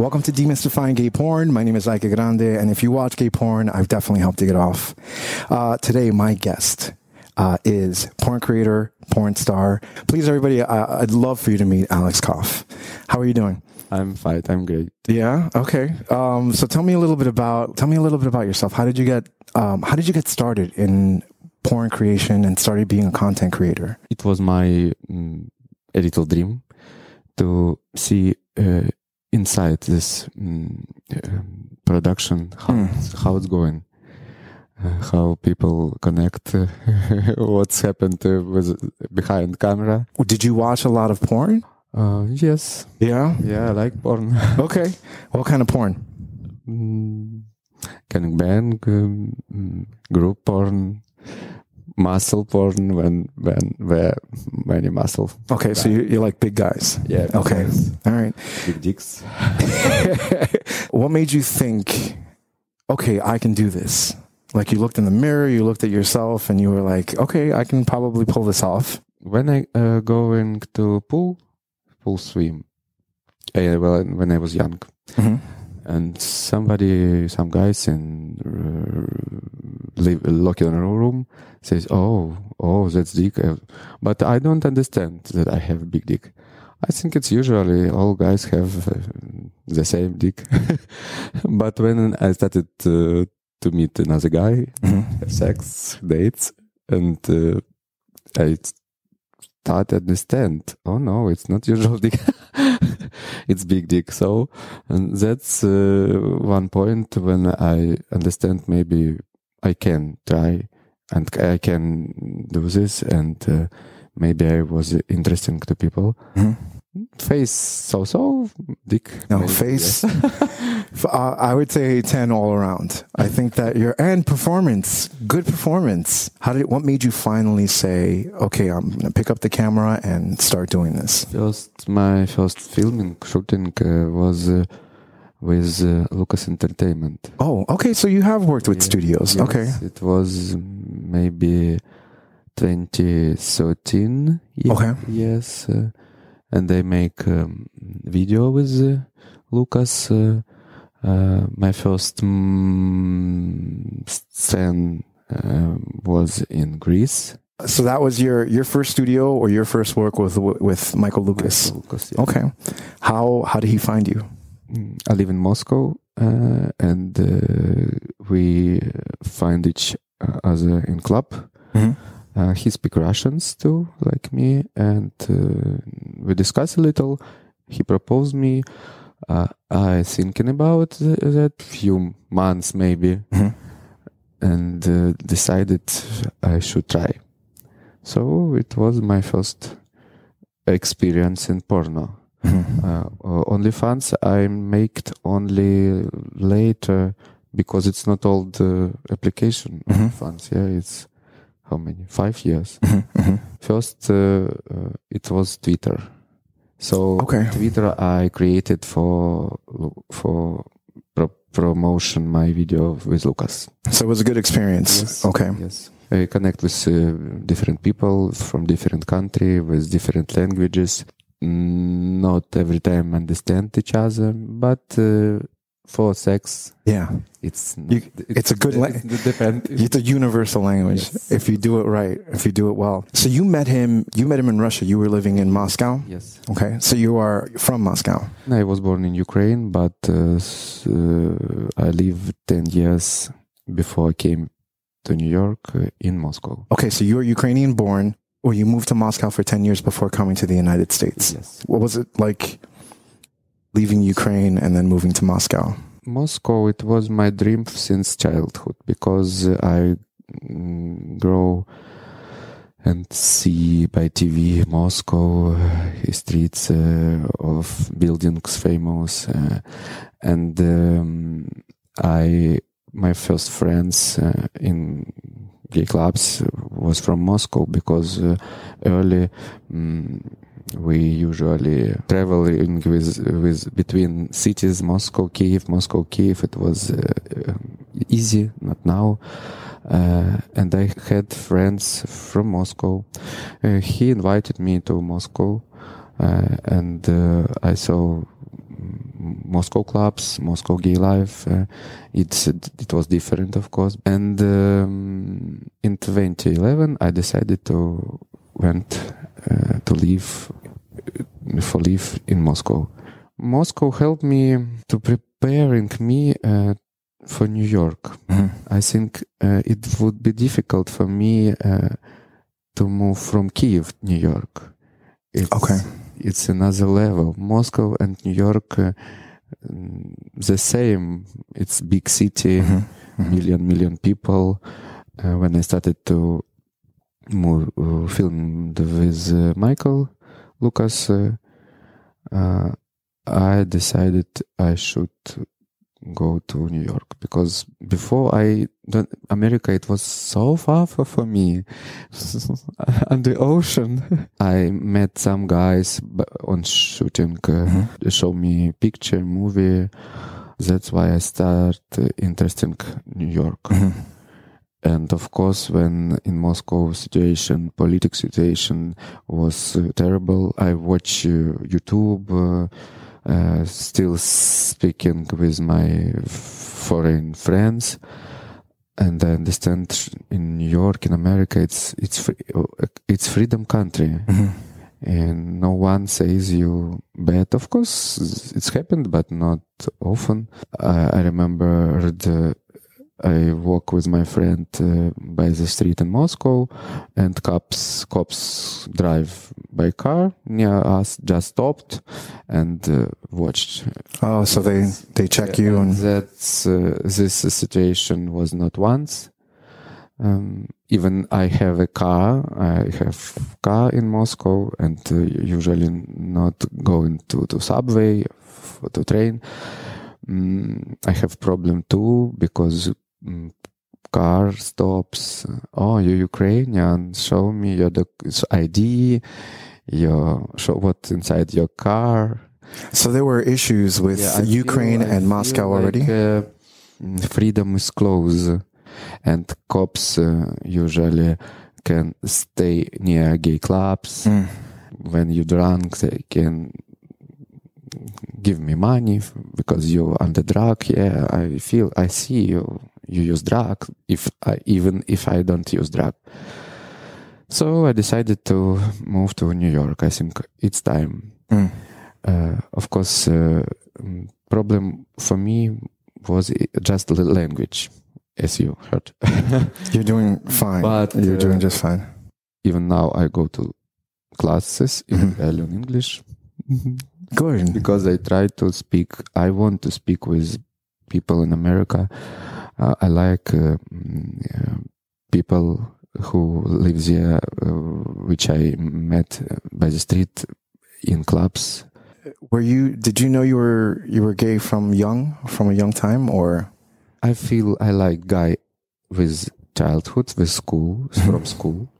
Welcome to Demystifying Gay Porn. My name is Ike Grande, and if you watch gay porn, I've definitely helped you get off. Uh, today, my guest uh, is porn creator, porn star. Please, everybody, uh, I'd love for you to meet Alex Kof. How are you doing? I'm fine. I'm great. Yeah. Okay. Um, so tell me a little bit about tell me a little bit about yourself. How did you get um, How did you get started in porn creation and started being a content creator? It was my mm, a little dream to see uh, inside this uh, production how Mm. it's, how it's going, uh, how people connect, uh, what's happened uh, with behind camera. Did you watch a lot of porn? Uh, yes, Yeah. yeah, I like porn. Okay. What kind of porn? Mm, gangbang, um, mm, group porn, muscle porn when when where many muscle. Okay, so you, you like big guys. Yeah. Okay. All right. Big dicks. what made you think, okay, I can do this? Like you looked in the mirror, you looked at yourself, and you were like, okay, I can probably pull this off. When I uh, going to pool, pool swim. Uh, well, when I was young, Mhm. And somebody, some guys in uh, live locked in a room says, "Oh, oh, that's dick," Uh, but I don't understand that I have a big dick. I think it's usually all guys have uh, the same dick. but when I started uh, to meet another guy, Mhm. have sex, dates, and uh, I start to understand. Oh no, it's not usual dick. it's big dick. So, and that's uh, one point when I understand maybe I can try and I can do this, and uh, maybe I was interesting to people. Mhm. Face so so, dick. No, maybe, face. yes. Uh, I would say 10 all around. I think that your, and performance, good performance. How did, what made you finally say, okay, I'm going to pick up the camera and start doing this? First, my first filming shooting uh, was uh, with uh, Lucas Entertainment. Oh, okay. So you have worked with Yeah. studios. Yes, Okay. It was maybe 2013. ye- Okay. Yes. Uh, and they make um, video with uh, Lucas. Uh, uh, my first mm, scene uh, was in Greece. So that was your, your first studio or your first work with, with Michael Lucas? Lucas, yeah. Okay. How, how did he find you? Mm, I live in Moscow, uh, and uh, we find each other in club. Mhm. Uh, he speaks Russians too, like me, and uh, we discuss a little. He proposed me. Uh, I thinking about th- that few months maybe, Mhm. and uh, decided I should try. So it was my first experience in porno. Mhm. Uh, uh, OnlyFans I made only later because it's not old uh, application. Mhm. OnlyFans, yeah, it's how many? Five years. Mhm. Mhm. First, uh, uh, it was Twitter. So Okay. Twitter I created for for pro- promotion my video with Lucas. So it was a good experience. Yes. Okay. Yes. I connect with uh, different people from different country with different languages. Not every time understand each other, but uh, for sex, Yeah. it's You- it's a good la- it depend. It's a universal language Yes. if you do it right, if you do it well. So you met him, you met him in Russia. You were living in Moscow. yes. Okay. So you are from Moscow. I was born in Ukraine, but uh, uh, I lived ten years before I came to New York uh, in Moscow. Okay. So you were Ukrainian born or you moved to Moscow for 10 years before coming to the United States. Yes. What was it like leaving Ukraine and then moving to Moscow? Moscow, it was my dream since childhood because I mm, grow and see by TV Moscow uh, streets uh, of buildings famous, uh, and um, I my first friends uh, in gay clubs was from Moscow because uh, early. mm we usually traveling with with between cities Moscow Kiev Moscow Kiev it was uh, um, easy not now uh, and I had friends from Moscow uh, he invited me to Moscow uh, and uh, I saw Moscow clubs, Moscow gay life. Uh, it's it was different, of course. And um, in 2011, I decided to went uh, to live for live in Moscow. Moscow helped me to preparing me uh, for New York. Mm-hmm. I think uh, it would be difficult for me uh, to move from Kiev, to New York. It's, Okay. It's another level. Moscow and New York, uh, mm, the same. It's big city, Mhm. Mhm. million million people. Uh, when I started to move, uh, film with Michael Lucas, uh, uh, I decided I should go to New York because before I America it was so far for, for me on the ocean. I met some guys on shooting, uh, Mhm. show me picture movie. That's why I start uh, interesting New York. Mhm. And of course, when in Moscow situation, political situation was uh, terrible, I watch uh, YouTube, uh, uh, still speaking with my foreign friends, and I understand in New York, in America, it's it's free, it's freedom country, Mhm. and no one says you bad. Of course, it's happened, but not often. I remember the I walk with my friend uh, by the street in Moscow, and cops cops drive by car near us. Just stopped and uh, watched. Oh, so they they check you and and that's uh, this situation was not once. Um, even I have a car. I have car in Moscow, and uh, usually not going to to subway, to train. Mm, I have problem too because car stops. Oh, you Ukrainian? Show me your ID. Your show what inside your car. so there were issues with Yeah, Ukraine feel- and Moscow feel already. uh, mm, freedom is close, and cops uh, usually can stay near gay clubs. Mm. When you're drunk, they can give me money because you're under drug. Yeah, I feel, I see you. You use drug. If I even if I don't use drug. So I decided to move to New York. I think it's time Mm. uh, of course, uh, mm, problem for me was just the language, as you heard. You're doing fine. But, You're uh, doing just fine. Even now, I go to classes. in Mhm. I learn English Good. because I try to speak. I want to speak with people in America. Uh, I like uh, mm, uh, people who live there, uh, which I met uh, by the street in clubs Were you? Did you know you were you were gay from young, from a young time, or? I feel I like guy with childhood, with school, from school.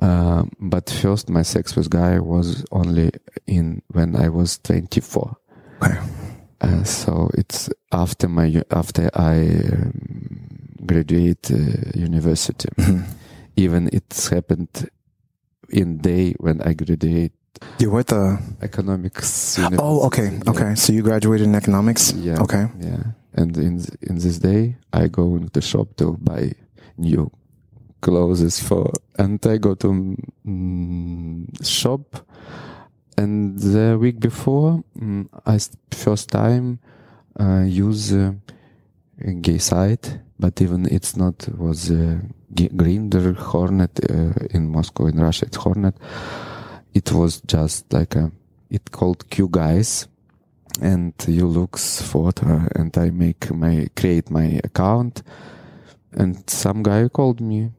Um, but first, my sex with guy was only in when I was 24. Okay. Uh, so it's after my after I um, graduate uh, university. Mhm. Even it's happened in day when I graduate You were the. economics. Oh, okay. Yeah. okay. So you graduated in economics. Yeah. Okay. Yeah. And in in this day, I go in the shop to buy new clothes for, and I go to mm, shop. And the week before, mm, I first time uh, use uh, gay site, but even it's not was uh, Grindr Hornet uh, in Moscow in Russia. It's Hornet. It was just like a it called Q guys and you looks photo and I make my create my account and some guy called me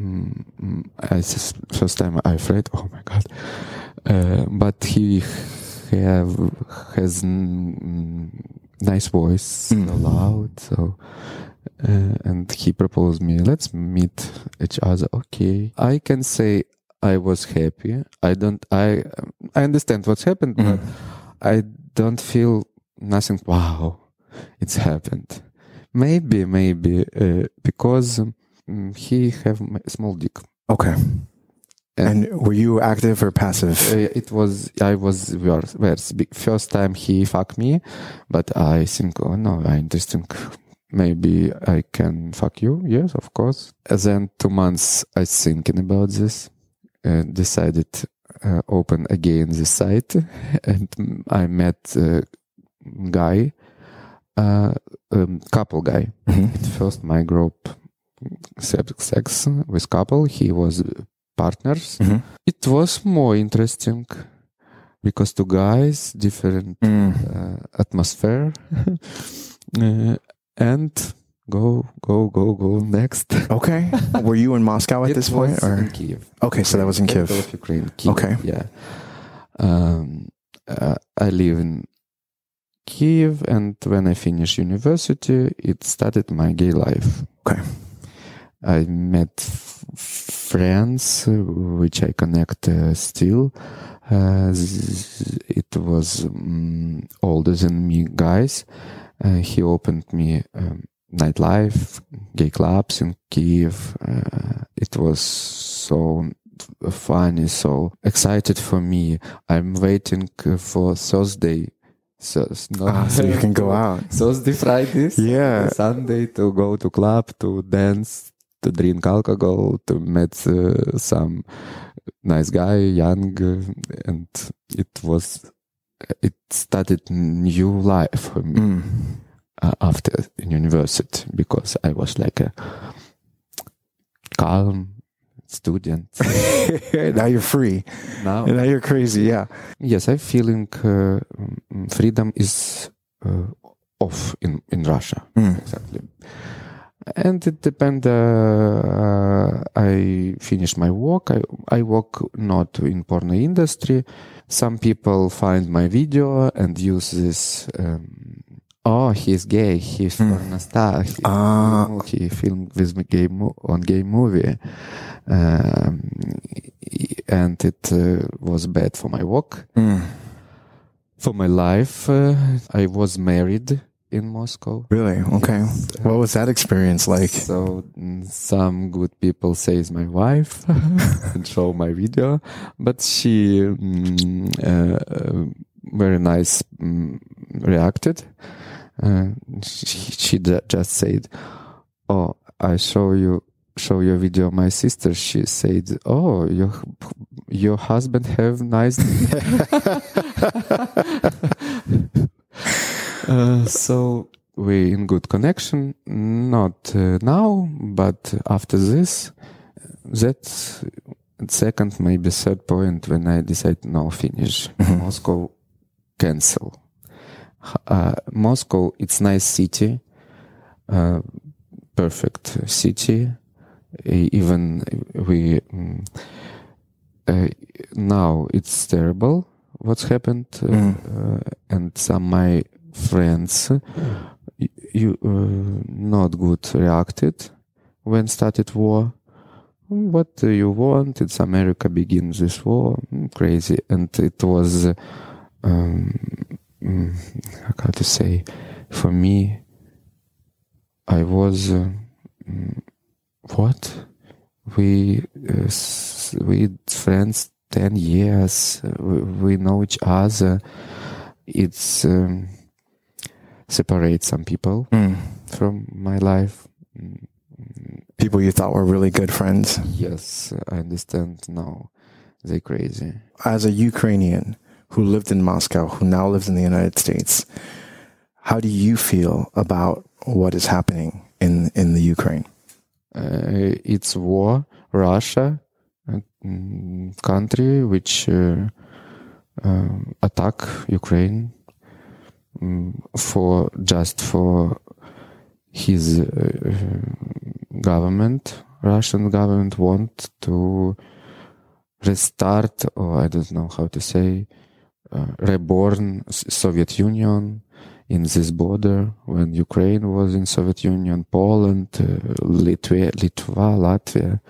mm, mm, I first time I afraid oh my god uh, but he have has mm, nice voice Mm. so loud so uh, and he proposed me let's meet each other okay I can say I was happy I don't I I understand what's happened but Mhm. I don't feel nothing. Wow, it's happened. Maybe, maybe uh, because um, he have m- small dick. Okay. And were you active or passive? Uh, it was I was worse. First time he fucked me, but I think oh no, I interesting. Maybe I can fuck you. Yes, of course. And then two months I thinking about this, and decided uh, open again the site, and I met a guy, uh, um, couple guy. Mhm. First, my group sex sex with couple. He was partners. Mhm. It was more interesting because two guys, different Mm. uh, atmosphere, uh, and go go go go next. Okay. were you in Moscow at It this point? Or in Kiev. okay, so that was in Kiev. of Ukraine. Kiev. Okay. Yeah. Um, uh, I live in Kiev, and when I finished university, it started my gay life. Okay. I met f- friends which I connect uh, still. Uh, it was um, older than me guys. Uh, he opened me um, nightlife, gay clubs in Kiev. Uh, it was so funny, so excited for me. I'm waiting uh, for Thursday. So, no, Ah, so you can go out. Thursday, Fridays, Yeah. Sunday to go to club to dance, to drink alcohol, to meet uh, some nice guy, young, and it was it started new life for me Mm. uh, after university because I was like a calm student. now you're free. now, Now you're crazy. Yeah. yes, I'm feeling uh, mm, freedom is uh, off in in Russia. Mm. exactly. And it depend. Uh, uh, I finish my work. I I work not in porno industry. Some people find my video and use this. Um, oh, he's gay. He's Hmm. porno star. He, Ah. he filmed with me gay mo- on gay movie, um, and it uh, was bad for my work Mm. for my life. Uh, I was married in Moscow. Really? Okay. What was that experience like? So mm, some good people says my wife and show my video, but she mm, uh, very nice mm, reacted. Uh, she she ju- just said, "Oh, I show you." Show your video, my sister. She said, "Oh, your your husband have nice." Uh, so we in good connection not uh, now but after this that second maybe third point when i decide no finish Mhm. moscow cancel uh, moscow it's nice city uh, perfect city even we mm, uh, now it's terrible what's happened uh, Mm. uh, and some my friends you uh, not good reacted when started war. What do you want? It's america begins this war. Mm, crazy. And it was um, mm, how to say for me i was uh, mm, what? We uh, we friends 10 years uh, we, we know each other. It's um, separate some people Mm. from my life People you thought were really good friends. yes i understand now they crazy As a Ukrainian who lived in Moscow, who now lives in the United States, how do you feel about what is happening in, in the Ukraine? uh, it's war russia uh, mm, country which uh, um, attack ukraine for just for his uh, government russian government want to restart or i don't know how to say uh, reborn soviet union in this border when Ukraine was in Soviet Union, Poland, uh, Litva, Litva, Latvia.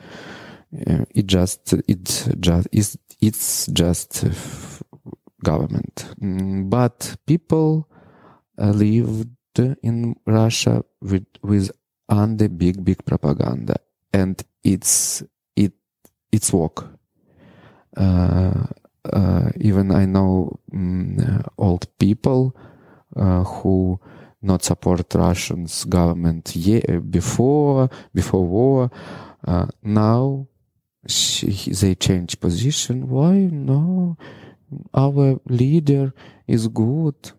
Uh, it just it just it's it's just uh, government, Mm, but people lived in Russia with with under big big propaganda, and it's it it's work. Uh, uh, even I know mm, old people uh, who not support Russians government yeah, before before war. Uh, now she, they change position. Why no? Our leader is good.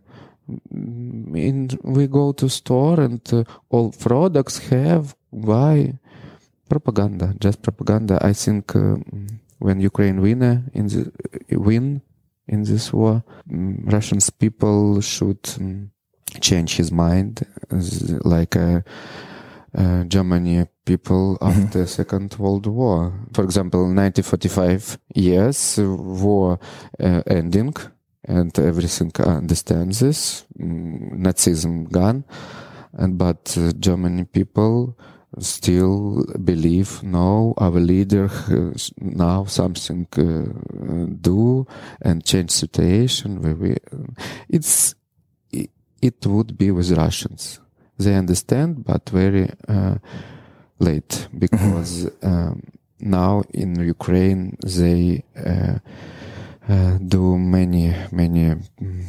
In, we go to store and uh, all products have why propaganda just propaganda i think uh, when ukraine win uh, in the win in this war mm, russians people should um, change his mind like uh, uh, Germany people Mm-hmm. after Second World War. For example, 1945 years war uh, ending, and everything understands this. Mm, Nazism gone, and but uh, Germany people still believe no our leader uh, now something uh, do and change situation where we it's it, it would be with russians they understand but very uh, late because um, now in ukraine they uh, do many many mm,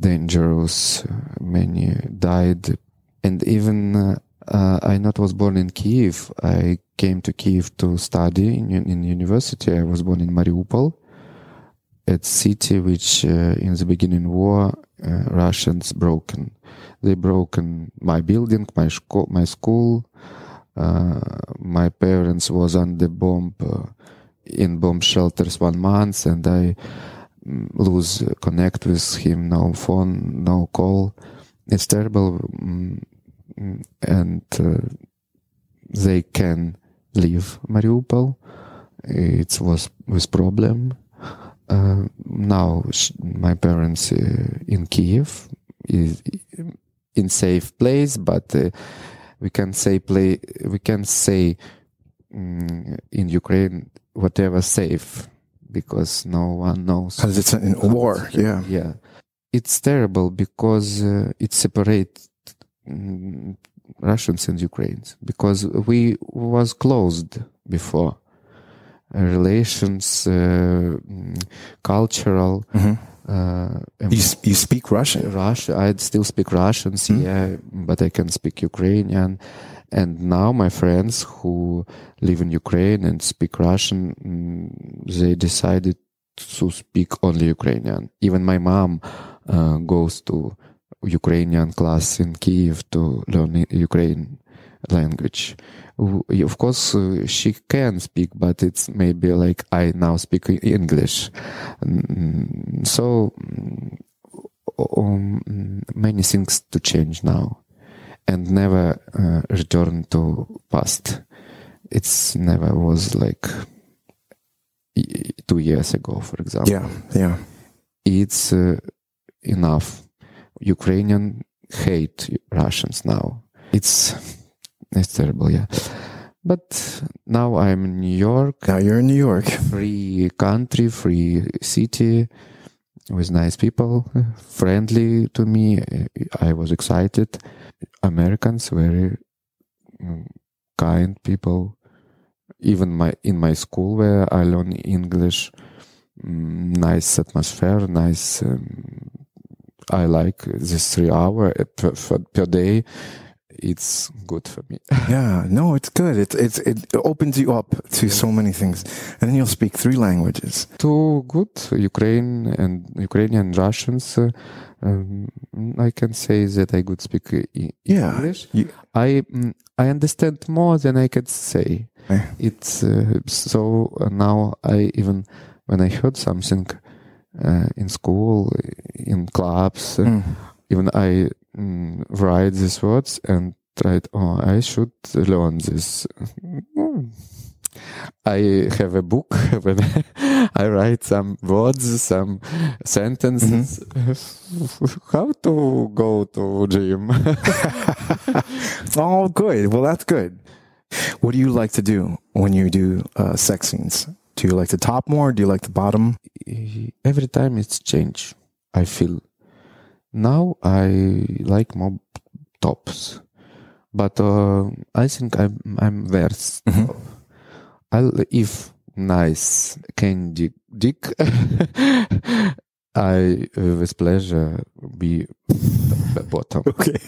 dangerous many died and even uh, uh, I not was born in Kiev. I came to Kiev to study in, in university. I was born in Mariupol, a city which uh, in the beginning war uh, Russians broken. They broken my building, my school, my school. Uh, my parents was under bomb uh, in bomb shelters one month, and I mm, lose connect with him. No phone, no call. It's terrible. Mm, and uh, they can leave Mariupol. It was with problem. Uh, now my parents uh, in Kiev is in safe place, but uh, we can say play. We can say in Ukraine whatever safe because no one knows Because it's in a war. Yeah. yeah it's terrible because uh, it separates mm, Russians and Ukrainians because we was closed before uh, relations, uh, mm, cultural. Mhm. Uh, You, you speak Russian. Russia. I still speak Russians, yeah, but I can speak Ukrainian. And now my friends who live in Ukraine and speak Russian, mm, they decided to speak only Ukrainian. Even my mom uh, goes to Ukrainian class in Kiev to learn Ukraine language. Of course, uh, she can speak, but it's maybe like I now speak English. So, um, many things to change now and never uh, return to past. It's never was like two years ago, for example Yeah. Yeah. it's uh, enough. Ukrainian hate Russians now. It's it's terrible, yeah. But now I'm in New York, Now you're in New York. free country, free city, with nice people, friendly to me. I was excited. Americans very mm, kind people. Even my in my school where I learn English, mm, nice atmosphere, nice. Um, I like this three hour uh, per, per, per day. It's good for me. Yeah. No, it's good. It, it's, it opens you up to so many things. And then you'll speak three languages. Two good Ukraine and Ukrainian Russians. Uh, um, I can say that I could speak i- Yeah. English. You, I mm, I understand more than I could say. Okay. It's uh, so uh, now I even when I heard something uh, in school, in clubs, uh, Mm. even I mm, write these words and tried. Oh, I should learn this. Mm. I have a book when I write some words, some sentences. How to go to gym? oh, good. Well, that's good. What do you like to do when you do uh, sex scenes? Do you like the top more? Do you like the bottom? every time it's change i feel now i like more tops but uh, i think i'm i'm worse Mhm. I'll, if nice candy dick, I uh, with pleasure be the bottom. Okay.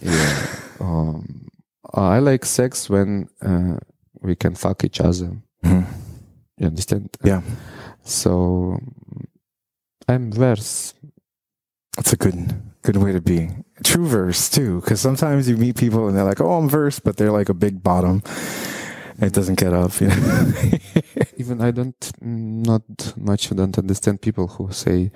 Yeah. Um, I like sex when uh, we can fuck each other. Mhm. You understand? Yeah. So I'm verse. That's a good good way to be. True verse too, because sometimes you meet people and they're like, "Oh, I'm verse," but they're like a big bottom. It doesn't get up, you know. Even I don't not much don't understand people who say,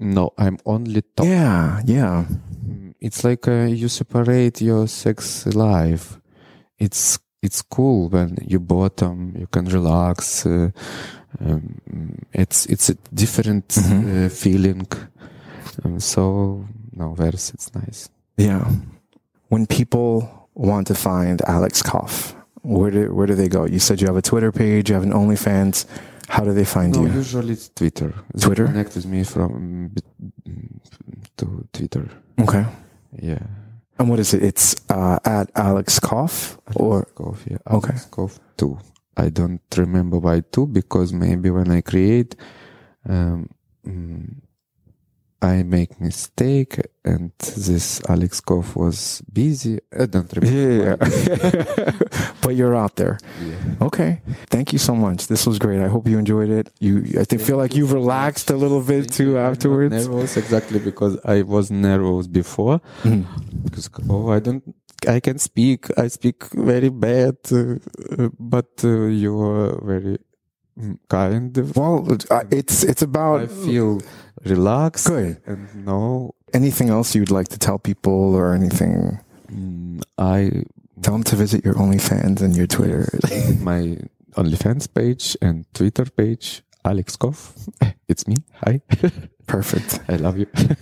"No, I'm only top." yeah, yeah, Mm, It's like uh, you separate your sex life. It's it's cool when you bottom, you can relax. Uh, um, it's it's a different Mhm. uh, feeling. Um, so no, verse, it's nice. yeah. When people want to find Alex Kof, where do where do they go? You said you have a Twitter page, you have an OnlyFans. How do they find No, you? usually it's Twitter. They Twitter? connect with me from to Twitter. Okay. Yeah. And what is it? It's uh, at Alex Kof or Kof, yeah. Okay. Kof two. I don't remember why two because maybe when I create, um, mm, I make mistake and this Alex Kof was busy. I don't remember. yeah. but you're out there. Yeah. Okay. Thank you so much. This was great. I hope you enjoyed it. You, I think, feel like you've relaxed a little bit Thank too afterwards. Nervous exactly because I was nervous before. Mhm. because oh I don't I can speak I speak very bad uh, uh, but uh, you're very mm, kind Well, uh, it's it's about I feel relaxed Good. and no anything else you'd like to tell people or anything. mm, I Tell them to visit your OnlyFans and your Twitter. my OnlyFans page and Twitter page Alex Kof it's me hi Perfect. I love you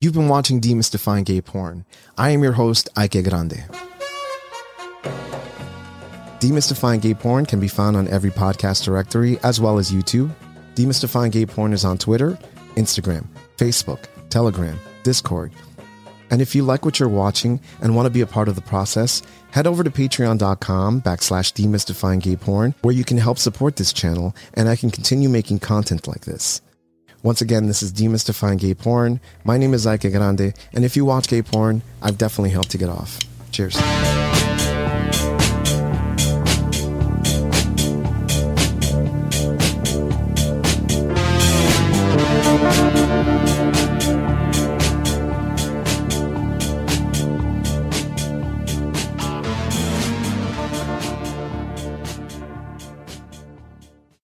You've been watching Demystifying Gay Porn. I am your host, Ike Grande. Demystifying Gay Porn can be found on every podcast directory as well as YouTube. Demystifying Gay Porn is on Twitter, Instagram, Facebook, Telegram, Discord. And if you like what you're watching and want to be a part of the process, head over to patreon.com backslash demystifying gay porn where you can help support this channel and I can continue making content like this. Once again, this is Demystifying Gay Porn. My name is Ike Grande, and if you watch gay porn, I've definitely helped to get off. Cheers.